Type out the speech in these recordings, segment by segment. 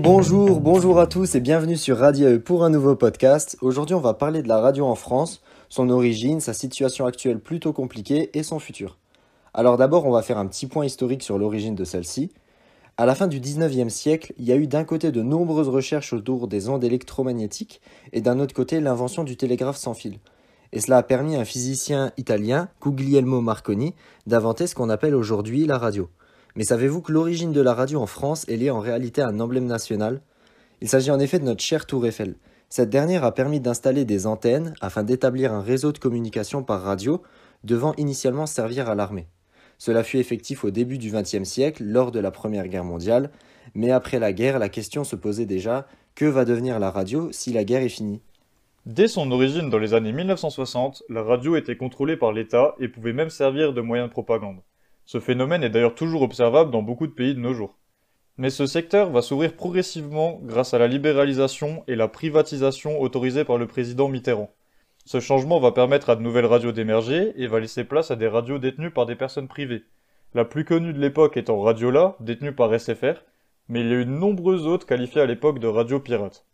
Bonjour, bonjour à tous et bienvenue sur Radio AE pour un nouveau podcast. Aujourd'hui, on va parler de la radio en France, son origine, sa situation actuelle plutôt compliquée et son futur. Alors d'abord, on va faire un petit point historique sur l'origine de celle-ci. À la fin du 19e siècle, il y a eu d'un côté de nombreuses recherches autour des ondes électromagnétiques et d'un autre côté l'invention du télégraphe sans fil. Et cela a permis à un physicien italien, Guglielmo Marconi, d'inventer ce qu'on appelle aujourd'hui la radio. Mais savez-vous que l'origine de la radio en France est liée en réalité à un emblème national? Il s'agit en effet de notre chère tour Eiffel. Cette dernière a permis d'installer des antennes afin d'établir un réseau de communication par radio devant initialement servir à l'armée. Cela fut effectif au début du XXe siècle, lors de la Première Guerre mondiale, mais après la guerre, la question se posait déjà que va devenir la radio si la guerre est finie? Dès son origine dans les années 1960, la radio était contrôlée par l'État et pouvait même servir de moyen de propagande. Ce phénomène est d'ailleurs toujours observable dans beaucoup de pays de nos jours. Mais ce secteur va s'ouvrir progressivement grâce à la libéralisation et la privatisation autorisée par le président Mitterrand. Ce changement va permettre à de nouvelles radios d'émerger et va laisser place à des radios détenues par des personnes privées. La plus connue de l'époque étant Radiola, détenue par SFR, mais il y a eu de nombreuses autres qualifiées à l'époque de radio pirates.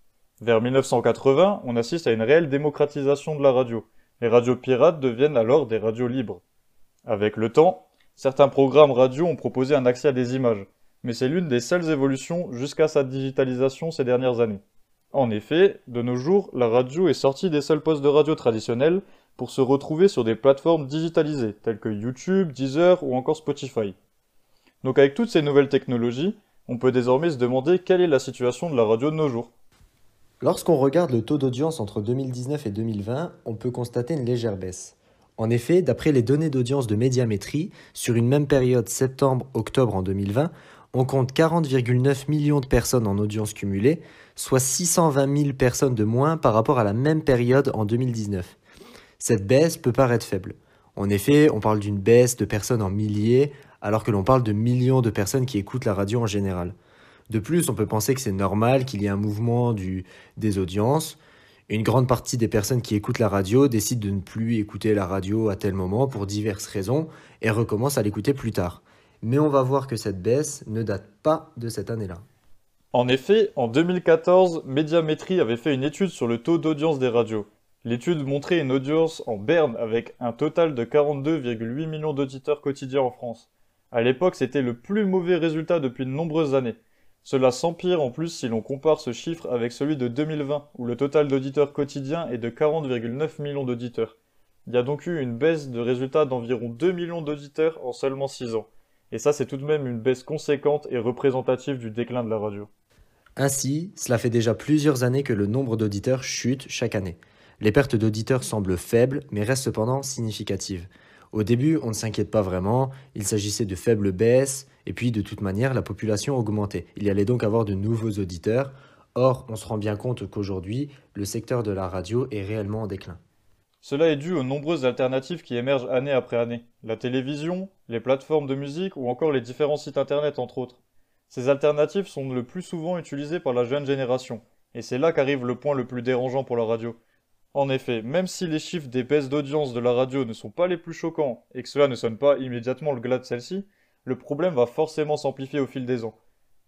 Vers 1980, on assiste à une réelle démocratisation de la radio. Les radios pirates deviennent alors des radios libres. Avec le temps, Certains programmes radio ont proposé un accès à des images, mais c'est l'une des seules évolutions jusqu'à sa digitalisation ces dernières années. En effet, de nos jours, la radio est sortie des seuls postes de radio traditionnels pour se retrouver sur des plateformes digitalisées telles que YouTube, Deezer ou encore Spotify. Donc avec toutes ces nouvelles technologies, on peut désormais se demander quelle est la situation de la radio de nos jours. Lorsqu'on regarde le taux d'audience entre 2019 et 2020, on peut constater une légère baisse. En effet, d'après les données d'audience de médiamétrie, sur une même période septembre-octobre en 2020, on compte 40,9 millions de personnes en audience cumulée, soit 620 000 personnes de moins par rapport à la même période en 2019. Cette baisse peut paraître faible. En effet, on parle d'une baisse de personnes en milliers, alors que l'on parle de millions de personnes qui écoutent la radio en général. De plus, on peut penser que c'est normal qu'il y ait un mouvement des audiences, une grande partie des personnes qui écoutent la radio décident de ne plus écouter la radio à tel moment pour diverses raisons et recommencent à l'écouter plus tard. Mais on va voir que cette baisse ne date pas de cette année-là. En effet, en 2014, Médiamétrie avait fait une étude sur le taux d'audience des radios. L'étude montrait une audience en berne avec un total de 42,8 millions d'auditeurs quotidiens en France. À l'époque, c'était le plus mauvais résultat depuis de nombreuses années. Cela s'empire en plus si l'on compare ce chiffre avec celui de 2020, où le total d'auditeurs quotidiens est de 40,9 millions d'auditeurs. Il y a donc eu une baisse de résultats d'environ 2 millions d'auditeurs en seulement 6 ans. Et ça, c'est tout de même une baisse conséquente et représentative du déclin de la radio. Ainsi, cela fait déjà plusieurs années que le nombre d'auditeurs chute chaque année. Les pertes d'auditeurs semblent faibles, mais restent cependant significatives. Au début, on ne s'inquiète pas vraiment, il s'agissait de faibles baisses, et puis de toute manière, la population augmentait. Il y allait donc avoir de nouveaux auditeurs. Or, on se rend bien compte qu'aujourd'hui, le secteur de la radio est réellement en déclin. Cela est dû aux nombreuses alternatives qui émergent année après année. La télévision, les plateformes de musique ou encore les différents sites internet entre autres. Ces alternatives sont le plus souvent utilisées par la jeune génération. Et c'est là qu'arrive le point le plus dérangeant pour la radio. En effet, même si les chiffres des baisses d'audience de la radio ne sont pas les plus choquants et que cela ne sonne pas immédiatement le glas de celle-ci, le problème va forcément s'amplifier au fil des ans.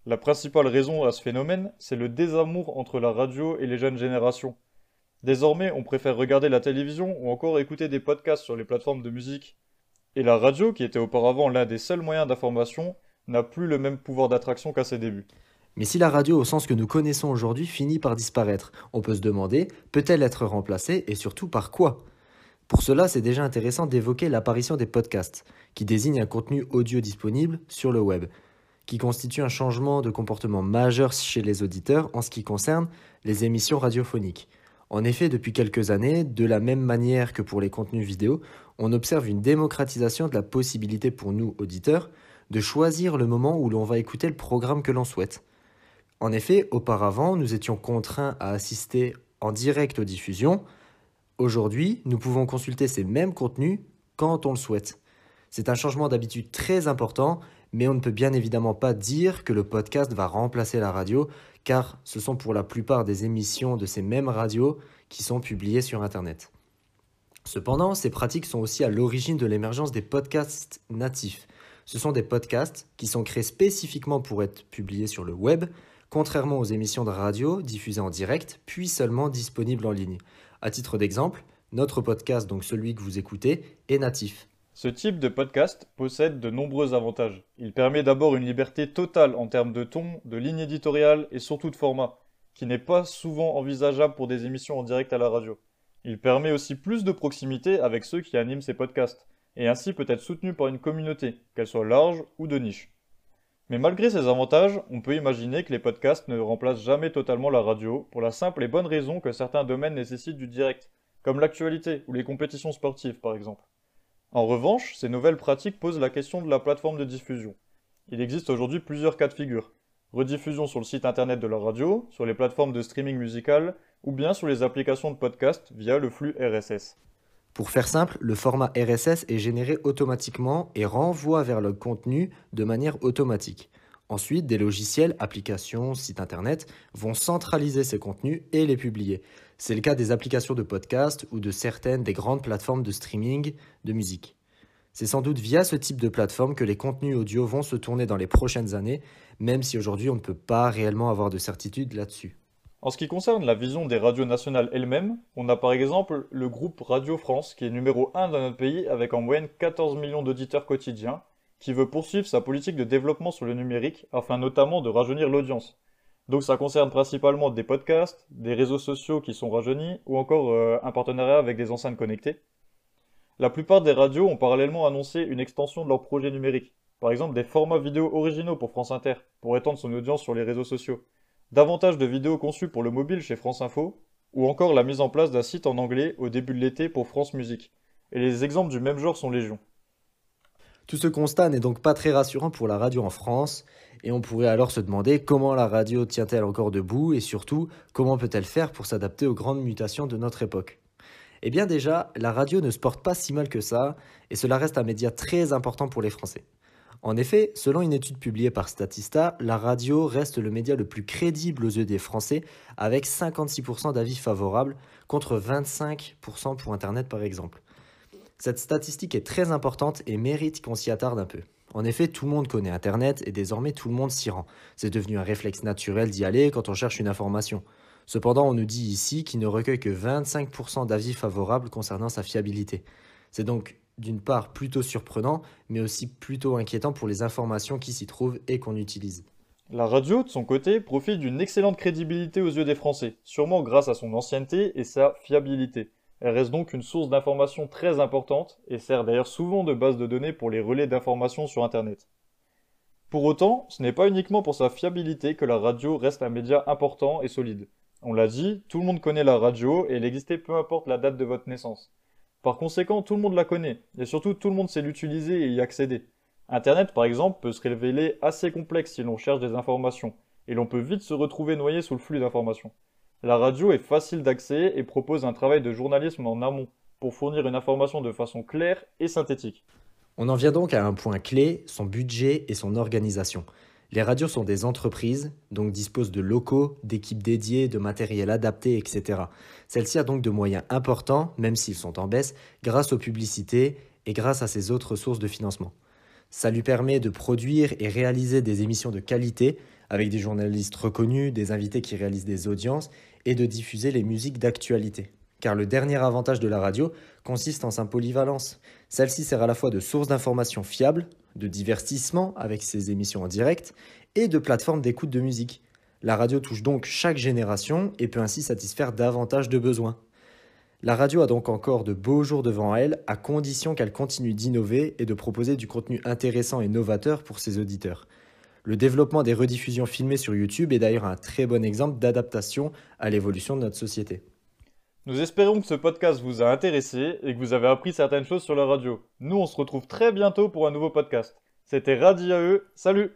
La principale raison à ce phénomène, c'est le désamour entre la radio et les jeunes générations. Désormais, on préfère regarder la télévision ou encore écouter des podcasts sur les plateformes de musique. Et la radio, qui était auparavant l'un des seuls moyens d'information, n'a plus le même pouvoir d'attraction qu'à ses débuts. Mais si la radio au sens que nous connaissons aujourd'hui finit par disparaître, on peut se demander, peut-elle être remplacée et surtout par quoi? Pour cela, c'est déjà intéressant d'évoquer l'apparition des podcasts, qui désignent un contenu audio disponible sur le web, qui constitue un changement de comportement majeur chez les auditeurs en ce qui concerne les émissions radiophoniques. En effet, depuis quelques années, de la même manière que pour les contenus vidéo, on observe une démocratisation de la possibilité pour nous, auditeurs, de choisir le moment où l'on va écouter le programme que l'on souhaite. En effet, auparavant, nous étions contraints à assister en direct aux diffusions. Aujourd'hui, nous pouvons consulter ces mêmes contenus quand on le souhaite. C'est un changement d'habitude très important, mais on ne peut bien évidemment pas dire que le podcast va remplacer la radio, car ce sont pour la plupart des émissions de ces mêmes radios qui sont publiées sur Internet. Cependant, ces pratiques sont aussi à l'origine de l'émergence des podcasts natifs. Ce sont des podcasts qui sont créés spécifiquement pour être publiés sur le web, contrairement aux émissions de radio diffusées en direct, puis seulement disponibles en ligne. À titre d'exemple, notre podcast, donc celui que vous écoutez, est natif. Ce type de podcast possède de nombreux avantages. Il permet d'abord une liberté totale en termes de ton, de ligne éditoriale et surtout de format, qui n'est pas souvent envisageable pour des émissions en direct à la radio. Il permet aussi plus de proximité avec ceux qui animent ces podcasts, et ainsi peut être soutenu par une communauté, qu'elle soit large ou de niche. Mais malgré ces avantages, on peut imaginer que les podcasts ne remplacent jamais totalement la radio, pour la simple et bonne raison que certains domaines nécessitent du direct, comme l'actualité ou les compétitions sportives par exemple. En revanche, ces nouvelles pratiques posent la question de la plateforme de diffusion. Il existe aujourd'hui plusieurs cas de figure. Rediffusion sur le site internet de la radio, sur les plateformes de streaming musical, ou bien sur les applications de podcast via le flux RSS. Pour faire simple, le format RSS est généré automatiquement et renvoie vers le contenu de manière automatique. Ensuite, des logiciels, applications, sites internet vont centraliser ces contenus et les publier. C'est le cas des applications de podcast ou de certaines des grandes plateformes de streaming de musique. C'est sans doute via ce type de plateforme que les contenus audio vont se tourner dans les prochaines années, même si aujourd'hui on ne peut pas réellement avoir de certitude là-dessus. En ce qui concerne la vision des radios nationales elles-mêmes, on a par exemple le groupe Radio France qui est numéro 1 dans notre pays avec en moyenne 14 millions d'auditeurs quotidiens, qui veut poursuivre sa politique de développement sur le numérique afin notamment de rajeunir l'audience. Donc ça concerne principalement des podcasts, des réseaux sociaux qui sont rajeunis ou encore euh, un partenariat avec des enceintes connectées. La plupart des radios ont parallèlement annoncé une extension de leur projet numérique. Par exemple des formats vidéo originaux pour France Inter, pour étendre son audience sur les réseaux sociaux. Davantage de vidéos conçues pour le mobile chez France Info, ou encore la mise en place d'un site en anglais au début de l'été pour France Musique. Et les exemples du même genre sont légion. Tout ce constat n'est donc pas très rassurant pour la radio en France, et on pourrait alors se demander comment la radio tient-elle encore debout, et surtout comment peut-elle faire pour s'adapter aux grandes mutations de notre époque. Eh bien déjà, la radio ne se porte pas si mal que ça, et cela reste un média très important pour les Français. En effet, selon une étude publiée par Statista, la radio reste le média le plus crédible aux yeux des Français, avec 56% d'avis favorables contre 25% pour Internet par exemple. Cette statistique est très importante et mérite qu'on s'y attarde un peu. En effet, tout le monde connaît Internet et désormais tout le monde s'y rend. C'est devenu un réflexe naturel d'y aller quand on cherche une information. Cependant, on nous dit ici qu'il ne recueille que 25% d'avis favorables concernant sa fiabilité. C'est donc d'une part plutôt surprenant, mais aussi plutôt inquiétant pour les informations qui s'y trouvent et qu'on utilise. La radio, de son côté, profite d'une excellente crédibilité aux yeux des Français, sûrement grâce à son ancienneté et sa fiabilité. Elle reste donc une source d'information très importante et sert d'ailleurs souvent de base de données pour les relais d'information sur Internet. Pour autant, ce n'est pas uniquement pour sa fiabilité que la radio reste un média important et solide. On l'a dit, tout le monde connaît la radio et elle existait peu importe la date de votre naissance. Par conséquent, tout le monde la connaît, et surtout tout le monde sait l'utiliser et y accéder. Internet, par exemple, peut se révéler assez complexe si l'on cherche des informations, et l'on peut vite se retrouver noyé sous le flux d'informations. La radio est facile d'accès et propose un travail de journalisme en amont pour fournir une information de façon claire et synthétique. On en vient donc à un point clé, son budget et son organisation. Les radios sont des entreprises, donc disposent de locaux, d'équipes dédiées, de matériel adapté, etc. Celle-ci a donc de moyens importants, même s'ils sont en baisse, grâce aux publicités et grâce à ses autres sources de financement. Ça lui permet de produire et réaliser des émissions de qualité avec des journalistes reconnus, des invités qui réalisent des audiences et de diffuser les musiques d'actualité. Car le dernier avantage de la radio consiste en sa polyvalence. Celle-ci sert à la fois de source d'information fiable, de divertissement avec ses émissions en direct et de plateforme d'écoute de musique. La radio touche donc chaque génération et peut ainsi satisfaire davantage de besoins. La radio a donc encore de beaux jours devant elle, à condition qu'elle continue d'innover et de proposer du contenu intéressant et novateur pour ses auditeurs. Le développement des rediffusions filmées sur YouTube est d'ailleurs un très bon exemple d'adaptation à l'évolution de notre société. Nous espérons que ce podcast vous a intéressé et que vous avez appris certaines choses sur la radio. Nous, on se retrouve très bientôt pour un nouveau podcast. C'était AE, salut